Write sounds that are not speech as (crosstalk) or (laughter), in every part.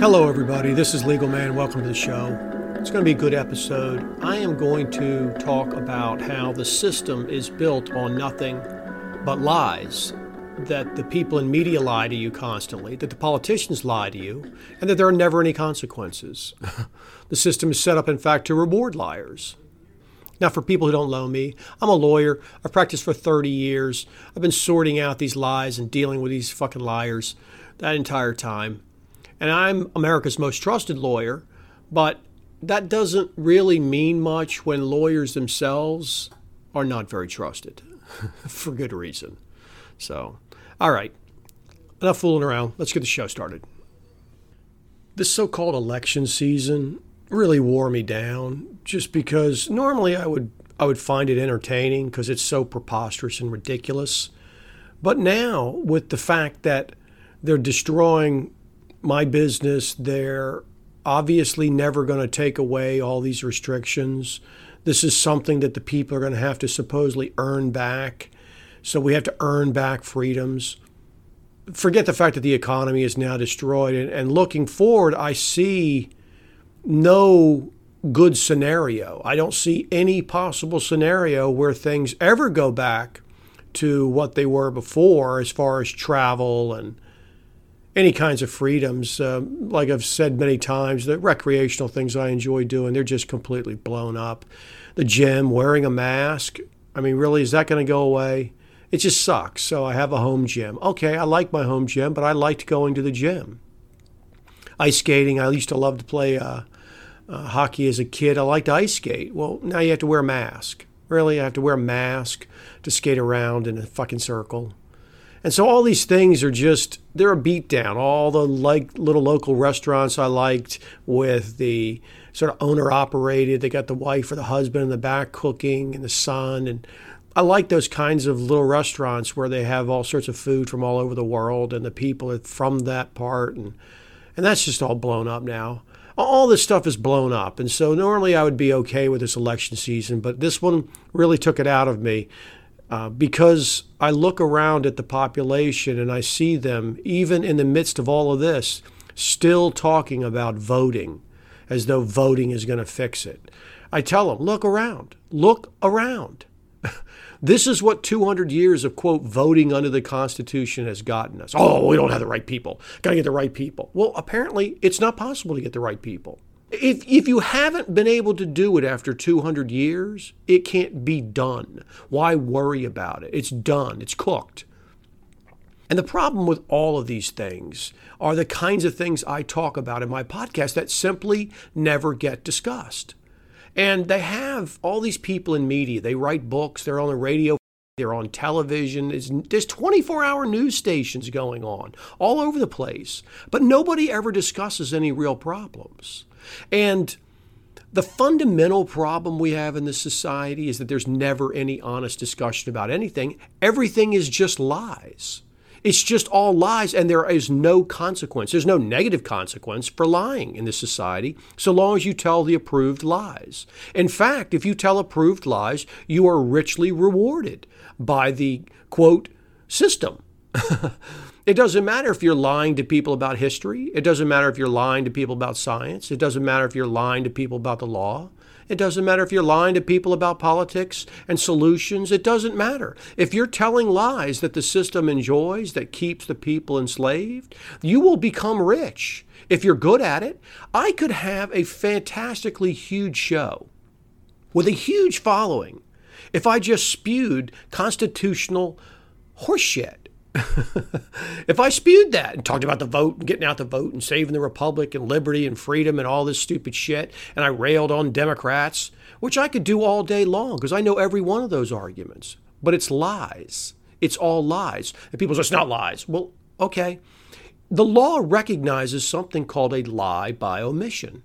Hello, everybody. This is Legal Man. Welcome to the show. It's going to be a good episode. I am going to talk about how the system is built on nothing but lies. That the people in media lie to you constantly, that the politicians lie to you, and that there are never any consequences. (laughs) the system is set up, in fact, to reward liars. Now, for people who don't know me, I'm a lawyer. I've practiced for 30 years. I've been sorting out these lies and dealing with these fucking liars that entire time. And I'm America's most trusted lawyer, but that doesn't really mean much when lawyers themselves are not very trusted (laughs) for good reason. So, all right, enough fooling around. Let's get the show started. This so called election season really wore me down just because normally I would I would find it entertaining because it's so preposterous and ridiculous. But now with the fact that they're destroying my business, they're obviously never going to take away all these restrictions. This is something that the people are going to have to supposedly earn back. So we have to earn back freedoms. Forget the fact that the economy is now destroyed. And, and looking forward, I see no good scenario. I don't see any possible scenario where things ever go back to what they were before as far as travel and any kinds of freedoms. Um, like I've said many times, the recreational things I enjoy doing, they're just completely blown up. The gym, wearing a mask, I mean, really, is that going to go away? It just sucks. So I have a home gym. Okay, I like my home gym, but I liked going to the gym. Ice skating, I used to love to play uh, uh, hockey as a kid. I liked ice skate. Well, now you have to wear a mask. Really, I have to wear a mask to skate around in a fucking circle. And so all these things are just they're a beatdown. All the like little local restaurants I liked with the sort of owner operated. They got the wife or the husband in the back cooking and the son and I like those kinds of little restaurants where they have all sorts of food from all over the world and the people are from that part and and that's just all blown up now. All this stuff is blown up. And so normally I would be okay with this election season, but this one really took it out of me uh, because I look around at the population and I see them, even in the midst of all of this, still talking about voting as though voting is going to fix it. I tell them, look around, look around. (laughs) this is what 200 years of, quote, voting under the Constitution has gotten us. Oh, we don't have the right people. Got to get the right people. Well, apparently, it's not possible to get the right people. If, if you haven't been able to do it after 200 years, it can't be done. Why worry about it? It's done, it's cooked. And the problem with all of these things are the kinds of things I talk about in my podcast that simply never get discussed. And they have all these people in media, they write books, they're on the radio, they're on television. There's 24 hour news stations going on all over the place, but nobody ever discusses any real problems. And the fundamental problem we have in this society is that there's never any honest discussion about anything. Everything is just lies. It's just all lies, and there is no consequence. There's no negative consequence for lying in this society so long as you tell the approved lies. In fact, if you tell approved lies, you are richly rewarded by the quote system. (laughs) It doesn't matter if you're lying to people about history. It doesn't matter if you're lying to people about science. It doesn't matter if you're lying to people about the law. It doesn't matter if you're lying to people about politics and solutions. It doesn't matter. If you're telling lies that the system enjoys, that keeps the people enslaved, you will become rich if you're good at it. I could have a fantastically huge show with a huge following if I just spewed constitutional horseshit (laughs) if I spewed that and talked about the vote and getting out the vote and saving the republic and liberty and freedom and all this stupid shit, and I railed on Democrats, which I could do all day long because I know every one of those arguments, but it's lies. It's all lies. And people say it's not lies. Well, okay. The law recognizes something called a lie by omission.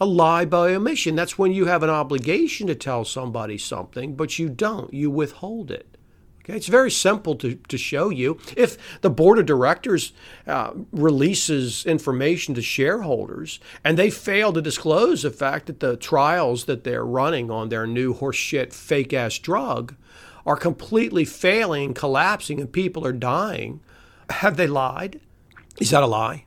A lie by omission, that's when you have an obligation to tell somebody something, but you don't. You withhold it. Okay, it's very simple to, to show you. If the board of directors uh, releases information to shareholders and they fail to disclose the fact that the trials that they're running on their new horseshit fake ass drug are completely failing, collapsing, and people are dying, have they lied? Is that a lie?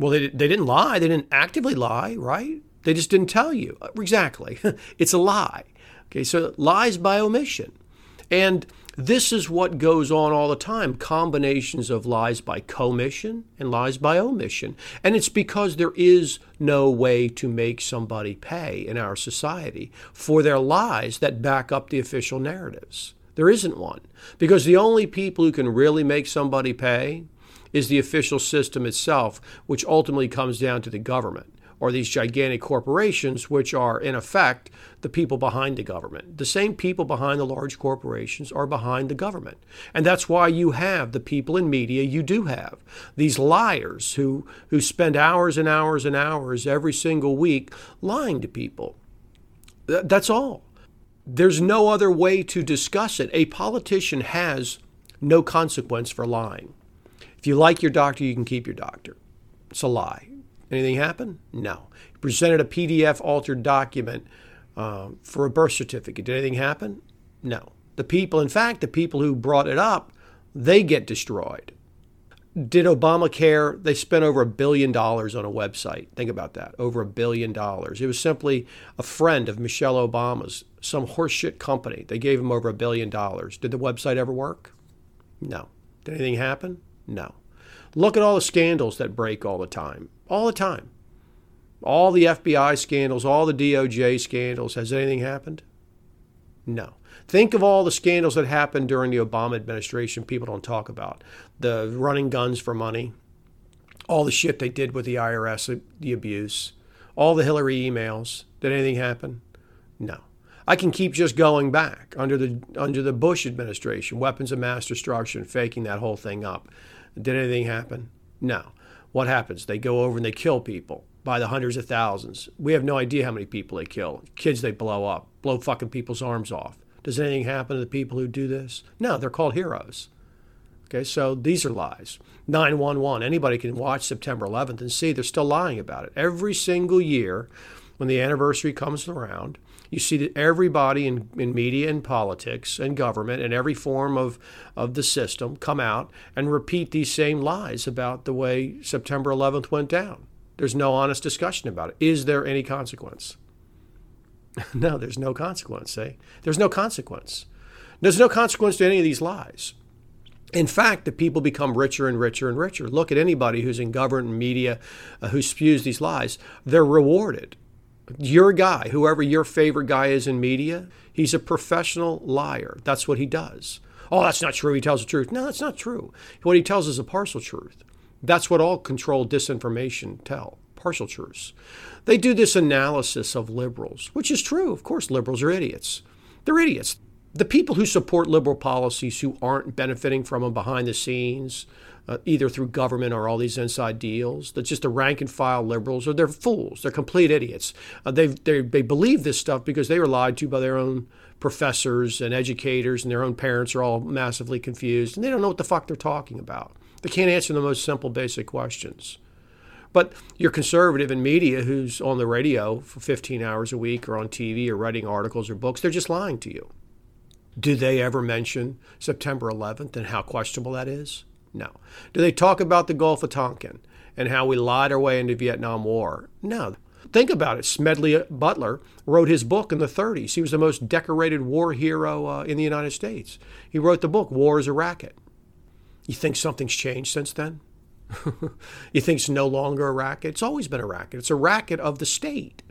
Well, they, they didn't lie. They didn't actively lie, right? They just didn't tell you. Exactly. (laughs) it's a lie. Okay, so lies by omission. And this is what goes on all the time combinations of lies by commission and lies by omission. And it's because there is no way to make somebody pay in our society for their lies that back up the official narratives. There isn't one. Because the only people who can really make somebody pay is the official system itself, which ultimately comes down to the government or these gigantic corporations, which are in effect the people behind the government. The same people behind the large corporations are behind the government. And that's why you have the people in media you do have. These liars who, who spend hours and hours and hours every single week lying to people. That's all. There's no other way to discuss it. A politician has no consequence for lying. If you like your doctor, you can keep your doctor. It's a lie. Anything happen? No. He presented a PDF altered document uh, for a birth certificate. Did anything happen? No. The people, in fact, the people who brought it up, they get destroyed. Did Obamacare, they spent over a billion dollars on a website. Think about that. Over a billion dollars. It was simply a friend of Michelle Obama's, some horseshit company. They gave him over a billion dollars. Did the website ever work? No. Did anything happen? No. Look at all the scandals that break all the time all the time. All the FBI scandals, all the DOJ scandals. Has anything happened? No. Think of all the scandals that happened during the Obama administration people don't talk about. The running guns for money, all the shit they did with the IRS, the abuse, all the Hillary emails. Did anything happen? No. I can keep just going back under the under the Bush administration, weapons of mass destruction, faking that whole thing up. Did anything happen? No what happens? They go over and they kill people by the hundreds of thousands. We have no idea how many people they kill. Kids they blow up, blow fucking people's arms off. Does anything happen to the people who do this? No, they're called heroes. Okay, so these are lies. 911, anybody can watch September 11th and see they're still lying about it. Every single year when the anniversary comes around, you see that everybody in, in media and politics and government and every form of, of the system come out and repeat these same lies about the way September 11th went down. There's no honest discussion about it. Is there any consequence? (laughs) no, there's no consequence, eh? There's no consequence. There's no consequence to any of these lies. In fact, the people become richer and richer and richer. Look at anybody who's in government media uh, who spews these lies. They're rewarded your guy, whoever your favorite guy is in media, he's a professional liar. That's what he does. Oh, that's not true. He tells the truth. No, that's not true. What he tells is a partial truth. That's what all controlled disinformation tell partial truths. They do this analysis of liberals, which is true. Of course, liberals are idiots. They're idiots. The people who support liberal policies who aren't benefiting from them behind the scenes, uh, either through government or all these inside deals. That's just the rank and file liberals, or they're fools. They're complete idiots. Uh, they they they believe this stuff because they were lied to by their own professors and educators, and their own parents are all massively confused, and they don't know what the fuck they're talking about. They can't answer the most simple, basic questions. But your conservative in media who's on the radio for 15 hours a week or on TV or writing articles or books, they're just lying to you. Do they ever mention September 11th and how questionable that is? No. Do they talk about the Gulf of Tonkin and how we lied our way into Vietnam War? No. Think about it. Smedley Butler wrote his book in the 30s. He was the most decorated war hero uh, in the United States. He wrote the book, War is a Racket. You think something's changed since then? (laughs) you think it's no longer a racket? It's always been a racket. It's a racket of the state.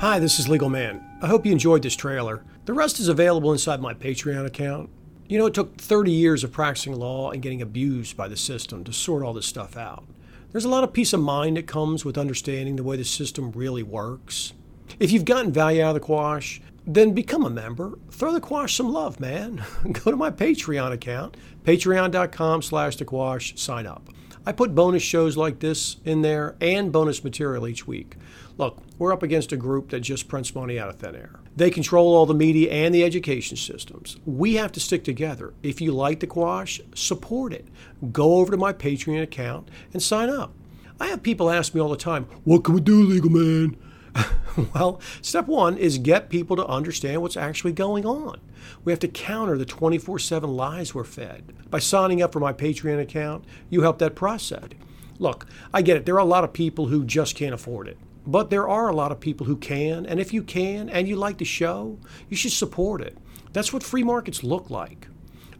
Hi, this is Legal Man. I hope you enjoyed this trailer. The rest is available inside my Patreon account. You know, it took 30 years of practicing law and getting abused by the system to sort all this stuff out. There's a lot of peace of mind that comes with understanding the way the system really works. If you've gotten value out of the Quash, then become a member. Throw the Quash some love, man. (laughs) Go to my Patreon account, patreon.com slash the Quash, sign up. I put bonus shows like this in there and bonus material each week. Look, we're up against a group that just prints money out of thin air. They control all the media and the education systems. We have to stick together. If you like the Quash, support it. Go over to my Patreon account and sign up. I have people ask me all the time, What can we do, legal man? (laughs) well, step one is get people to understand what's actually going on. We have to counter the 24 7 lies we're fed. By signing up for my Patreon account, you help that process. Look, I get it. There are a lot of people who just can't afford it. But there are a lot of people who can, and if you can and you like the show, you should support it. That's what free markets look like.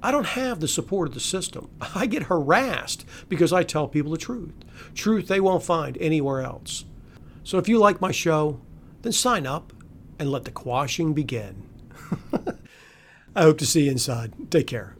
I don't have the support of the system. (laughs) I get harassed because I tell people the truth. Truth they won't find anywhere else. So if you like my show, then sign up and let the quashing begin. (laughs) I hope to see you inside. Take care.